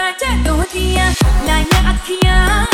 ਦੀਆਂ ਝੱਡੋਦੀਆਂ ਲਾਈਆਂ ਅੱਖੀਆਂ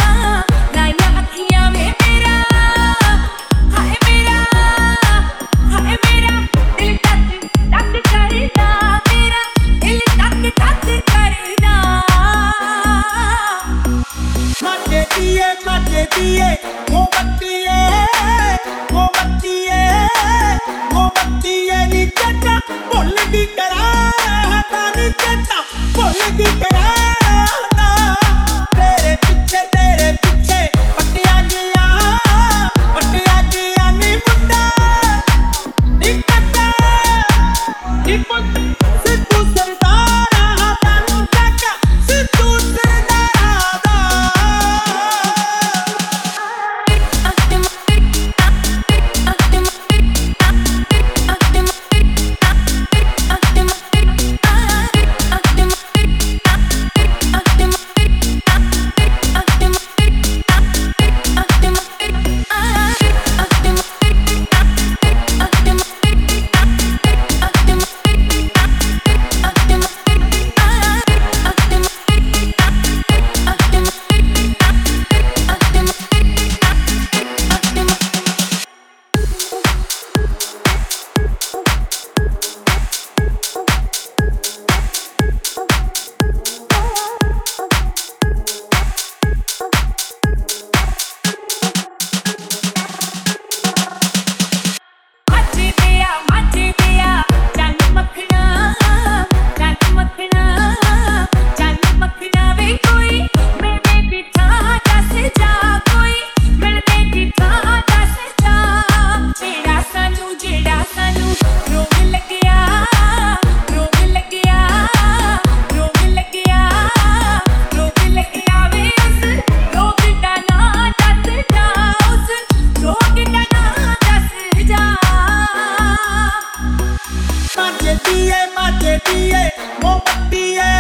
More yeah, yeah.